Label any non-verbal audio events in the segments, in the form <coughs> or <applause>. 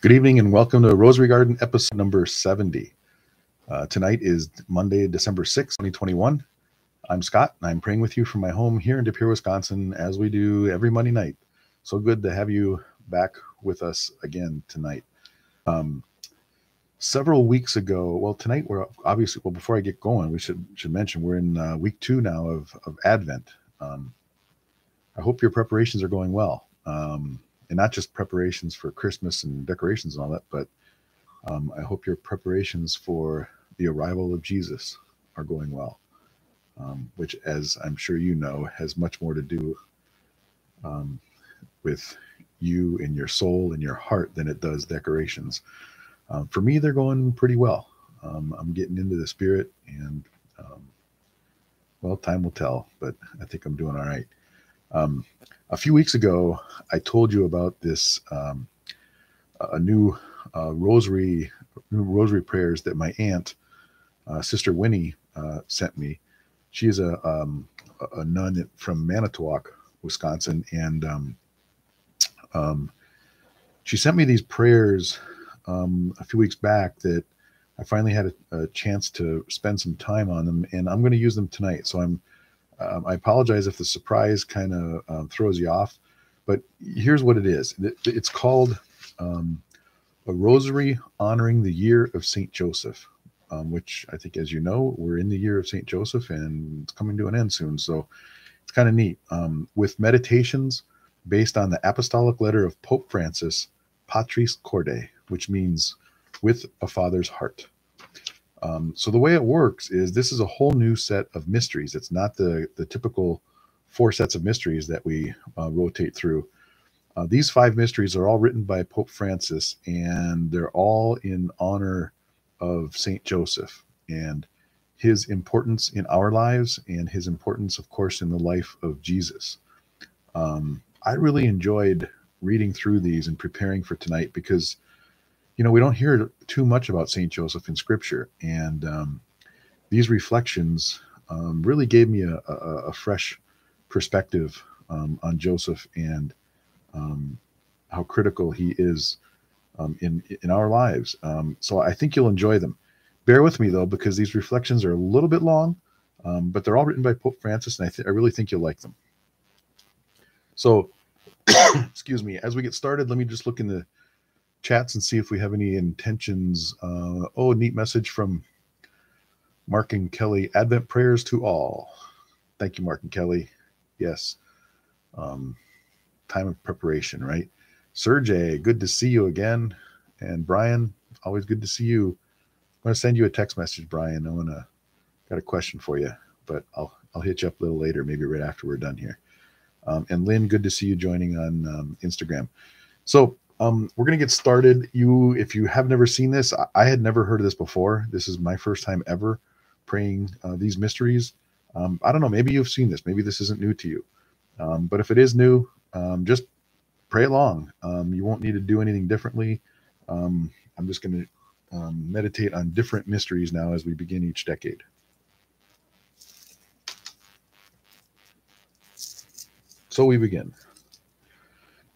Good evening and welcome to Rosary Garden episode number 70. Uh, tonight is Monday, December 6, 2021. I'm Scott and I'm praying with you from my home here in De Pere, Wisconsin, as we do every Monday night. So good to have you back with us again tonight. Um, several weeks ago, well, tonight we're obviously, well, before I get going, we should should mention we're in uh, week two now of, of Advent. Um, I hope your preparations are going well. Um, and not just preparations for Christmas and decorations and all that, but um, I hope your preparations for the arrival of Jesus are going well, um, which, as I'm sure you know, has much more to do um, with you and your soul and your heart than it does decorations. Um, for me, they're going pretty well. Um, I'm getting into the spirit, and um, well, time will tell, but I think I'm doing all right. A few weeks ago, I told you about this um, a new uh, rosary new rosary prayers that my aunt, uh, Sister Winnie, uh, sent me. She is a um, a nun from Manitowoc, Wisconsin, and um, um, she sent me these prayers um, a few weeks back that I finally had a, a, chance to spend some time on them, and I'm going to use them tonight. So I'm um, I apologize if the surprise kind of um, throws you off, but here's what it is it's called um, a rosary honoring the year of St. Joseph, um, which I think, as you know, we're in the year of St. Joseph and it's coming to an end soon. So it's kind of neat. Um, with meditations based on the apostolic letter of Pope Francis, Patris Corde, which means with a father's heart. Um, so the way it works is this is a whole new set of mysteries. It's not the the typical four sets of mysteries that we uh, rotate through. Uh, these five mysteries are all written by Pope Francis, and they're all in honor of Saint Joseph and his importance in our lives, and his importance, of course, in the life of Jesus. Um, I really enjoyed reading through these and preparing for tonight because you know, we don't hear too much about Saint Joseph in Scripture, and um, these reflections um, really gave me a, a, a fresh perspective um, on Joseph and um, how critical he is um, in in our lives. Um, so I think you'll enjoy them. Bear with me though, because these reflections are a little bit long, but they're all written by Pope Francis, and I, th- I really think you'll like them. So, <coughs> excuse me. As we get started, let me just look in the chats and see if we have any intentions. Uh, oh, neat message from Mark and Kelly. Advent prayers to all. Thank you, Mark and Kelly. Yes. Um, time of preparation, right? Sergey, good to see you again. And Brian, always good to see you. I'm going to send you a text message, Brian. I want to got a question for you, but I'll I'll hit you up a little later, maybe right after we're done here. Um, and Lynn, good to see you joining on um, Instagram. So um, we're gonna get started. You, if you have never seen this, I, I, had never heard of this before. This is my first time ever praying uh, these mysteries. Um, I don't know. Maybe you've seen this. Maybe this isn't new to you. Um, but if it is new, um, just pray along. Um, you won't need to do anything differently. Um, I'm just gonna meditate on different mysteries now as we begin each decade. So we begin.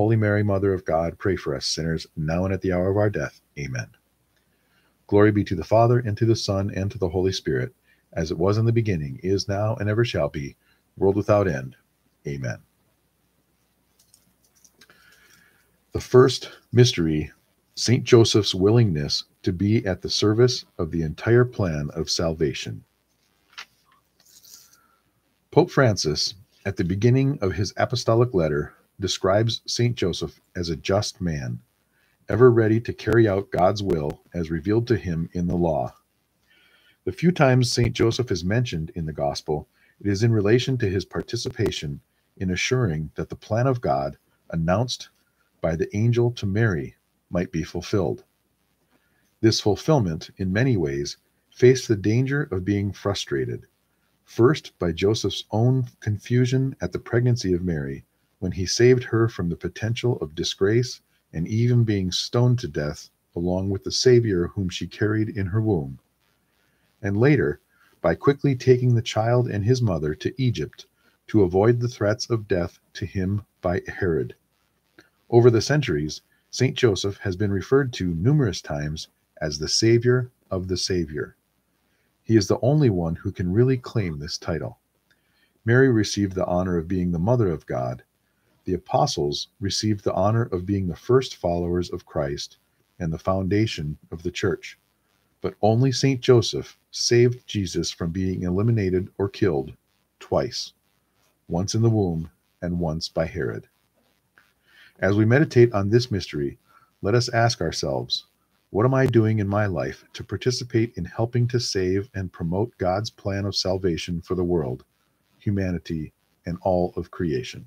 Holy Mary, Mother of God, pray for us sinners, now and at the hour of our death. Amen. Glory be to the Father, and to the Son, and to the Holy Spirit, as it was in the beginning, is now, and ever shall be, world without end. Amen. The first mystery, St. Joseph's willingness to be at the service of the entire plan of salvation. Pope Francis, at the beginning of his apostolic letter, describes St. Joseph as a just man, ever ready to carry out God's will as revealed to him in the law. The few times St. Joseph is mentioned in the Gospel, it is in relation to his participation in assuring that the plan of God, announced by the angel to Mary, might be fulfilled. This fulfillment, in many ways, faced the danger of being frustrated, first by Joseph's own confusion at the pregnancy of Mary, when he saved her from the potential of disgrace and even being stoned to death along with the Savior whom she carried in her womb. And later, by quickly taking the child and his mother to Egypt to avoid the threats of death to him by Herod. Over the centuries, St. Joseph has been referred to numerous times as the Savior of the Savior. He is the only one who can really claim this title. Mary received the honor of being the Mother of God, the apostles received the honor of being the first followers of Christ and the foundation of the church. But only St. Joseph saved Jesus from being eliminated or killed twice once in the womb and once by Herod. As we meditate on this mystery, let us ask ourselves what am I doing in my life to participate in helping to save and promote God's plan of salvation for the world, humanity, and all of creation?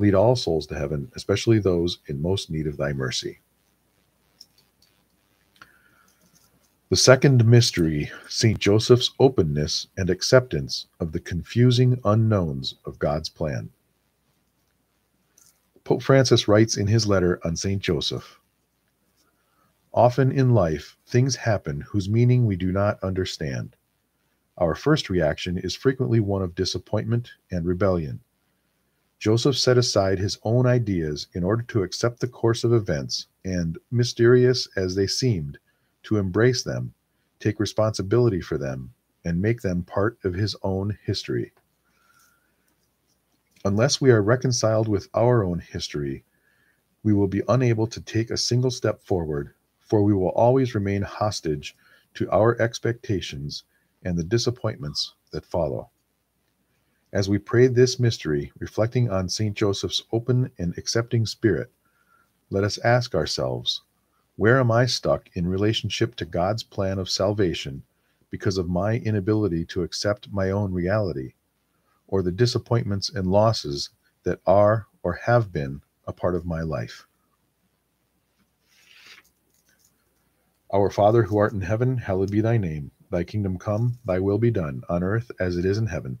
Lead all souls to heaven, especially those in most need of thy mercy. The second mystery, St. Joseph's openness and acceptance of the confusing unknowns of God's plan. Pope Francis writes in his letter on St. Joseph Often in life, things happen whose meaning we do not understand. Our first reaction is frequently one of disappointment and rebellion. Joseph set aside his own ideas in order to accept the course of events and, mysterious as they seemed, to embrace them, take responsibility for them, and make them part of his own history. Unless we are reconciled with our own history, we will be unable to take a single step forward, for we will always remain hostage to our expectations and the disappointments that follow. As we pray this mystery, reflecting on St. Joseph's open and accepting spirit, let us ask ourselves where am I stuck in relationship to God's plan of salvation because of my inability to accept my own reality, or the disappointments and losses that are or have been a part of my life? Our Father who art in heaven, hallowed be thy name. Thy kingdom come, thy will be done, on earth as it is in heaven.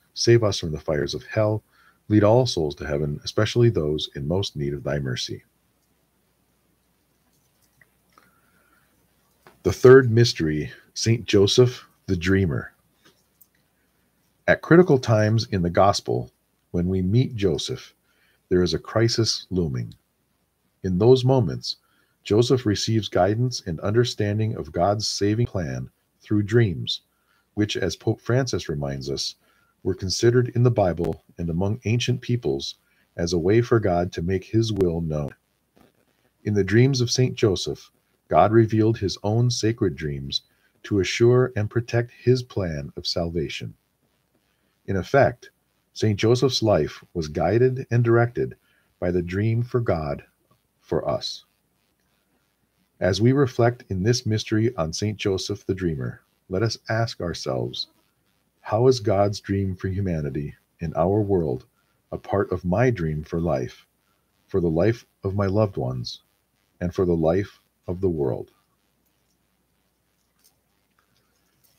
save us from the fires of hell, lead all souls to heaven, especially those in most need of thy mercy. The third mystery, St. Joseph the Dreamer. At critical times in the Gospel, when we meet Joseph, there is a crisis looming. In those moments, Joseph receives guidance and understanding of God's saving plan through dreams, which, as Pope Francis reminds us, were considered in the Bible and among ancient peoples as a way for God to make his will known. In the dreams of St. Joseph, God revealed his own sacred dreams to assure and protect his plan of salvation. In effect, St. Joseph's life was guided and directed by the dream for God for us. As we reflect in this mystery on St. Joseph the Dreamer, let us ask ourselves how is God's dream for humanity in our world a part of my dream for life, for the life of my loved ones, and for the life of the world?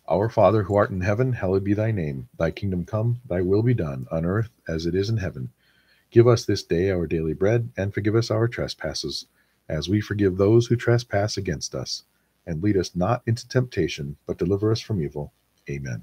Our Father who art in heaven, hallowed be thy name. Thy kingdom come, thy will be done, on earth as it is in heaven. Give us this day our daily bread, and forgive us our trespasses, as we forgive those who trespass against us. And lead us not into temptation, but deliver us from evil. Amen.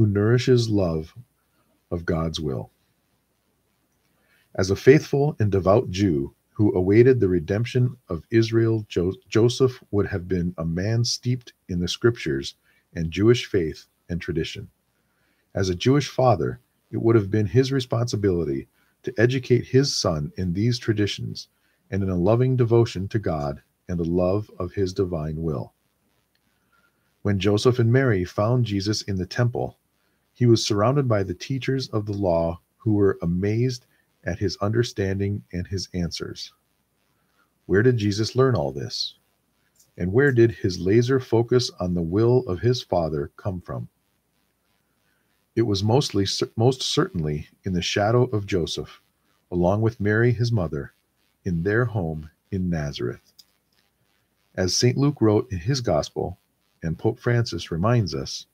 who nourishes love of God's will. As a faithful and devout Jew who awaited the redemption of Israel, jo- Joseph would have been a man steeped in the scriptures and Jewish faith and tradition. As a Jewish father, it would have been his responsibility to educate his son in these traditions and in a loving devotion to God and a love of his divine will. When Joseph and Mary found Jesus in the temple, he was surrounded by the teachers of the law who were amazed at his understanding and his answers. Where did Jesus learn all this? And where did his laser focus on the will of his Father come from? It was mostly most certainly in the shadow of Joseph, along with Mary his mother, in their home in Nazareth. As St. Luke wrote in his gospel, and Pope Francis reminds us,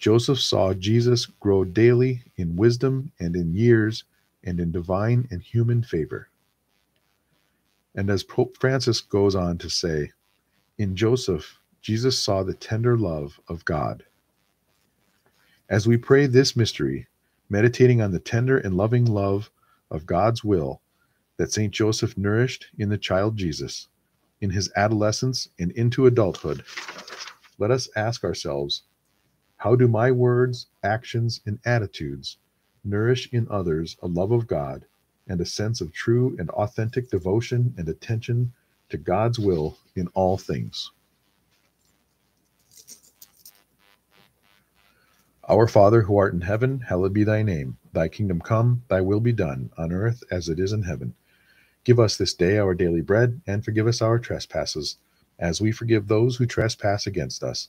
Joseph saw Jesus grow daily in wisdom and in years and in divine and human favor. And as Pope Francis goes on to say, in Joseph, Jesus saw the tender love of God. As we pray this mystery, meditating on the tender and loving love of God's will that St. Joseph nourished in the child Jesus, in his adolescence and into adulthood, let us ask ourselves how do my words, actions, and attitudes nourish in others a love of God and a sense of true and authentic devotion and attention to God's will in all things? Our Father who art in heaven, hallowed be thy name. Thy kingdom come, thy will be done, on earth as it is in heaven. Give us this day our daily bread, and forgive us our trespasses, as we forgive those who trespass against us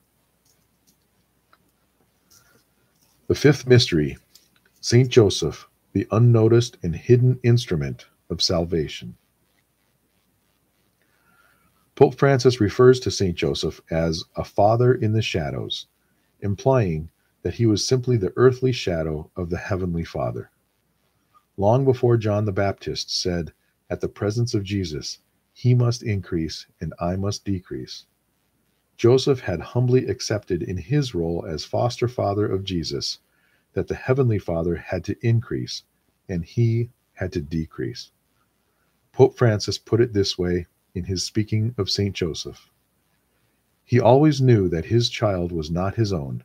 The fifth mystery, Saint Joseph, the unnoticed and hidden instrument of salvation. Pope Francis refers to St. Joseph as a father in the shadows, implying that he was simply the earthly shadow of the heavenly Father. Long before John the Baptist said, At the presence of Jesus, he must increase and I must decrease, Joseph had humbly accepted in his role as foster father of Jesus that the heavenly Father had to increase and he had to decrease. Pope Francis put it this way in his speaking of St. Joseph. He always knew that his child was not his own,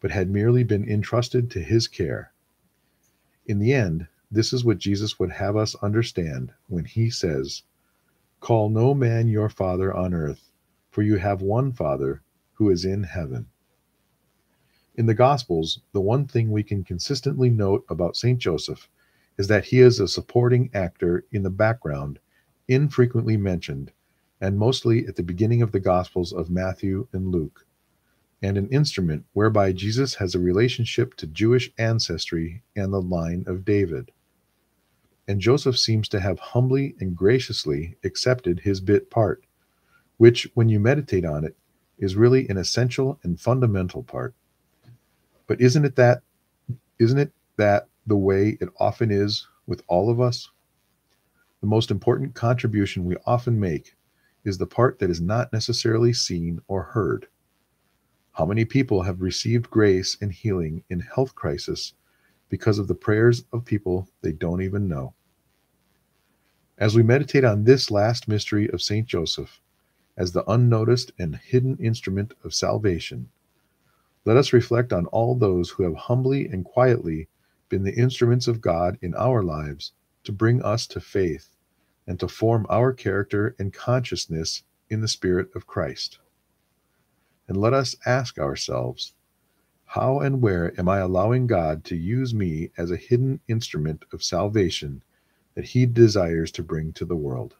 but had merely been entrusted to his care. In the end, this is what Jesus would have us understand when he says, Call no man your father on earth, for you have one Father who is in heaven. In the Gospels, the one thing we can consistently note about St. Joseph is that he is a supporting actor in the background infrequently mentioned, and mostly at the beginning of the Gospels of Matthew and Luke, and an instrument whereby Jesus has a relationship to Jewish ancestry and the line of David. And Joseph seems to have humbly and graciously accepted his bit part, which, when you meditate on it, is really an essential and fundamental part. But isn't it that isn't it that the way it often is with all of us? The most important contribution we often make is the part that is not necessarily seen or heard. How many people have received grace and healing in health crisis because of the prayers of people they don't even know? As we meditate on this last mystery of St. Joseph as the unnoticed and hidden instrument of salvation, let us reflect on all those who have humbly and quietly been the instruments of God in our lives to bring us to faith and to form our character and consciousness in the Spirit of Christ. And let us ask ourselves how and where am I allowing God to use me as a hidden instrument of salvation that He desires to bring to the world?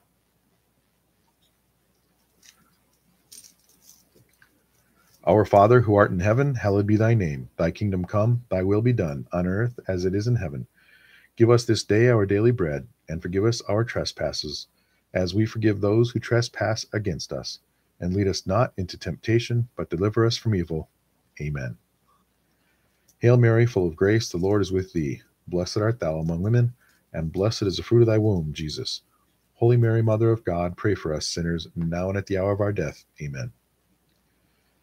Our Father who art in heaven, hallowed be thy name. Thy kingdom come, thy will be done, on earth as it is in heaven. Give us this day our daily bread and forgive us our trespasses, as we forgive those who trespass against us. And lead us not into temptation, but deliver us from evil. Amen. Hail Mary, full of grace, the Lord is with thee. Blessed art thou among women, and blessed is the fruit of thy womb, Jesus. Holy Mary, Mother of God, pray for us sinners, now and at the hour of our death. Amen.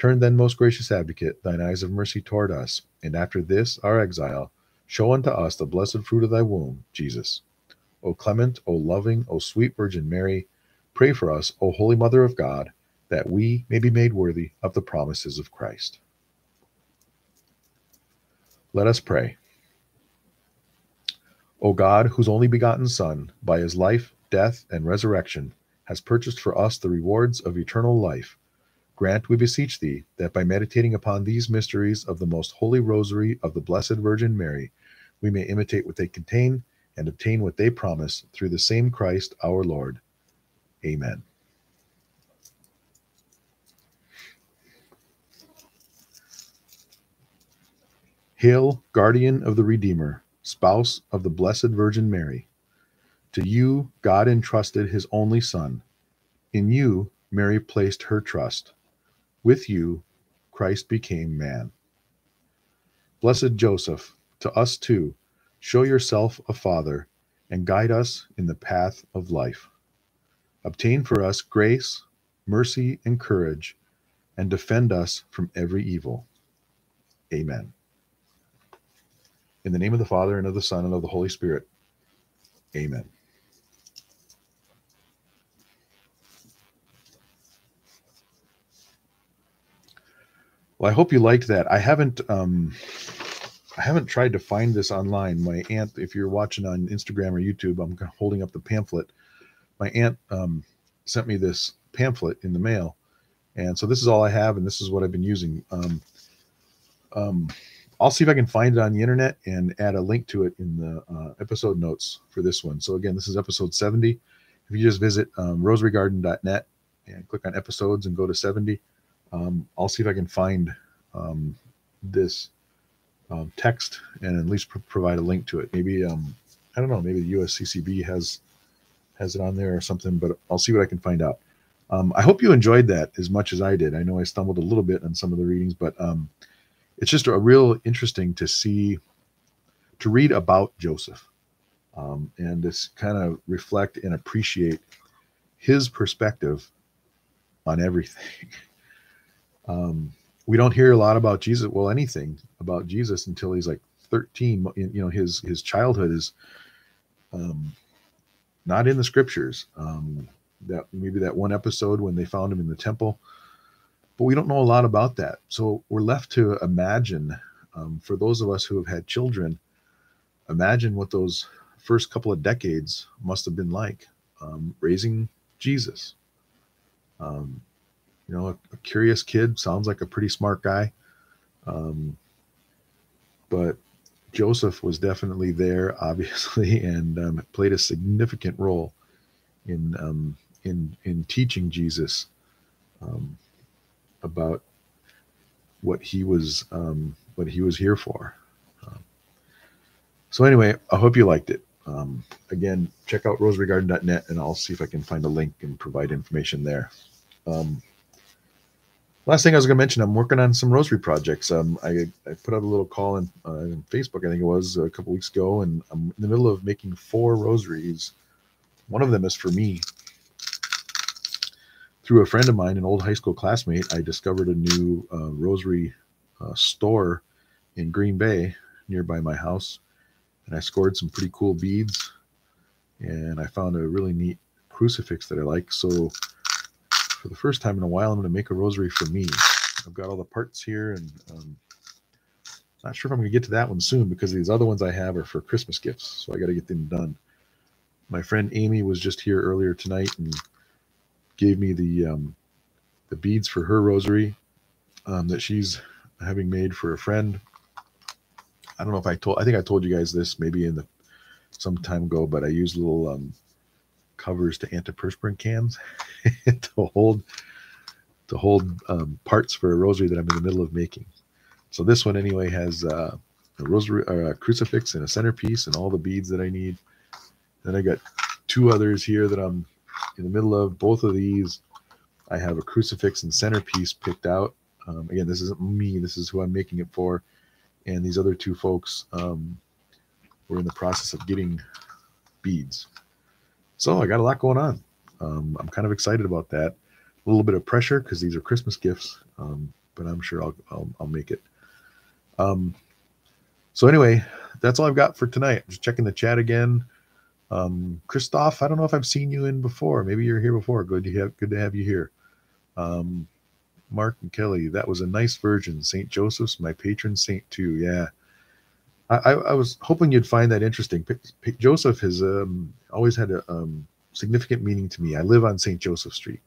Turn then, most gracious advocate, thine eyes of mercy toward us, and after this our exile, show unto us the blessed fruit of thy womb, Jesus. O clement, O loving, O sweet Virgin Mary, pray for us, O Holy Mother of God, that we may be made worthy of the promises of Christ. Let us pray. O God, whose only begotten Son, by his life, death, and resurrection, has purchased for us the rewards of eternal life, grant, we beseech thee, that by meditating upon these mysteries of the most holy rosary of the Blessed Virgin Mary, we may imitate what they contain and obtain what they promise through the same Christ our Lord. Amen. Hail, guardian of the Redeemer, spouse of the Blessed Virgin Mary. To you, God entrusted his only Son. In you, Mary placed her trust. With you, Christ became man. Blessed Joseph, to us too, show yourself a father and guide us in the path of life. Obtain for us grace, mercy, and courage, and defend us from every evil. Amen. In the name of the Father, and of the Son, and of the Holy Spirit. Amen. Well, I hope you liked that. I haven't um, I haven't tried to find this online. My aunt, if you're watching on Instagram or YouTube, I'm holding up the pamphlet. My aunt um, sent me this pamphlet in the mail, and so this is all I have, and this is what I've been using. Um, um, I'll see if I can find it on the internet and add a link to it in the uh, episode notes for this one. So again, this is episode 70. If you just visit um, rosarygarden.net and click on episodes and go to 70, um, I'll see if I can find um, this um, text and at least pr- provide a link to it. Maybe um, I don't know. Maybe the USCCB has has it on there or something, but I'll see what I can find out. Um, I hope you enjoyed that as much as I did. I know I stumbled a little bit on some of the readings, but um, it's just a real interesting to see, to read about Joseph, um, and to kind of reflect and appreciate his perspective on everything. <laughs> um, we don't hear a lot about Jesus, well, anything about Jesus until he's like 13. You know, his his childhood is um, not in the scriptures. Um, that maybe that one episode when they found him in the temple but we don't know a lot about that. So we're left to imagine, um, for those of us who have had children, imagine what those first couple of decades must have been like. um, raising Jesus. Um, you know, a, a, curious kid sounds like a pretty smart guy. Um, but Joseph was definitely there, <laughs> obviously, and um, played a significant role in um, in in teaching Jesus um, about what he was um, what he was here for. Um, so anyway, I hope you liked it. Um, again, check out rosarygarden.net, and I'll see if I can find a link and provide information there. Last thing I was going to mention, I'm working on some rosary projects. Um, I, I put out a little call in, uh, Facebook, I think it was a couple weeks ago, and I'm in the middle of making four rosaries. One of them is for me. Through a friend of mine, an old high school classmate, I discovered a new uh, rosary uh, store in Green Bay nearby my house, and I scored some pretty cool beads, and I found a really neat crucifix that I like. So for the first time in a while, I'm going to make a rosary for me. I've got all the parts here, and um, not sure if I'm going to get to that one soon because these other ones I have are for Christmas gifts, so I got to get them done. My friend Amy was just here earlier tonight and gave me the um, the beads for her rosary um, that she's having made for a friend. I don't know if I told. I think I told you guys this maybe in the some time ago, but I use little um, covers to antiperspirant cans <laughs> to hold to hold um, parts for a rosary that I'm in the middle of making. So this one anyway has uh, a rosary, uh, a crucifix, and a centerpiece, and all the beads that I need. Then I got two others here that I'm in the middle of. Both of these, I have a crucifix and centerpiece picked out. Um, again, this isn't me. This is who I'm making it for. And these other two folks um, were in the process of getting beads. So I got a lot going on. Um, I'm kind of excited about that. A little bit of pressure because these are Christmas gifts, um, but I'm sure I'll, I'll, I'll make it. Um, so anyway, that's all I've got for tonight. Just checking the chat again. Um, Christoph, I don't know if I've seen you in before. Maybe you're here before. Good to have good to have you here. Um, Mark and Kelly, that was a nice version. Saint Joseph's, my patron saint too. Yeah, I, I, was hoping you'd find that interesting. P- P- Joseph has um, always had a um, significant meaning to me. I live on St. Joseph Street.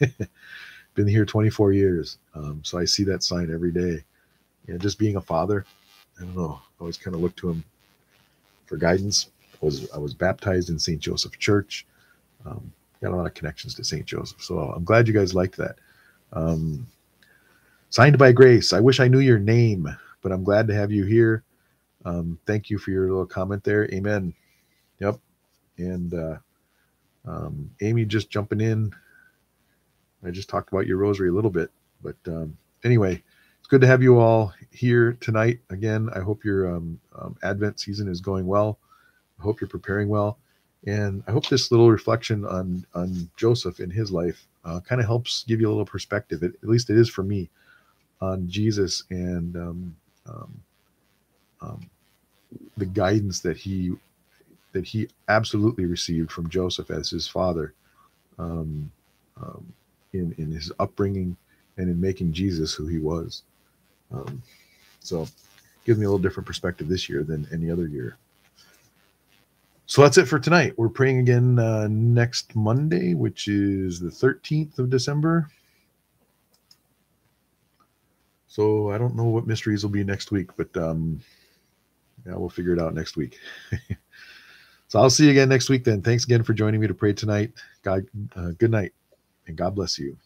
<laughs> Been here 24 years, um, so I see that sign every day. You know, just being a father, I don't know. I always kind of look to him for guidance. I was I was baptized in St. Joseph Church. Um, got a lot of connections to St. Joseph, so I'm glad you guys liked that. Um, signed by grace. I wish I knew your name, but I'm glad to have you here. Um, thank you for your little comment there. Amen. Yep. And uh, um, Amy just jumping in. I just talked about your rosary a little bit, but um, anyway, it's good to have you all here tonight. Again, I hope your um, um, Advent season is going well. I hope you're preparing well, and I hope this little reflection on on Joseph in his life uh, kind of helps give you a little perspective. It, at least it is for me on Jesus and um, um, um, the guidance that he that he absolutely received from Joseph as his father um, um, in in his upbringing and in making Jesus who he was. Um, so, gives me a little different perspective this year than any other year. So that's it for tonight. We're praying again uh, next Monday, which is the 13th of December. So I don't know what mysteries will be next week, but um, yeah, we'll figure it out next week. <laughs> so I'll see you again next week then. Thanks again for joining me to pray tonight. God, uh, good night, and God bless you.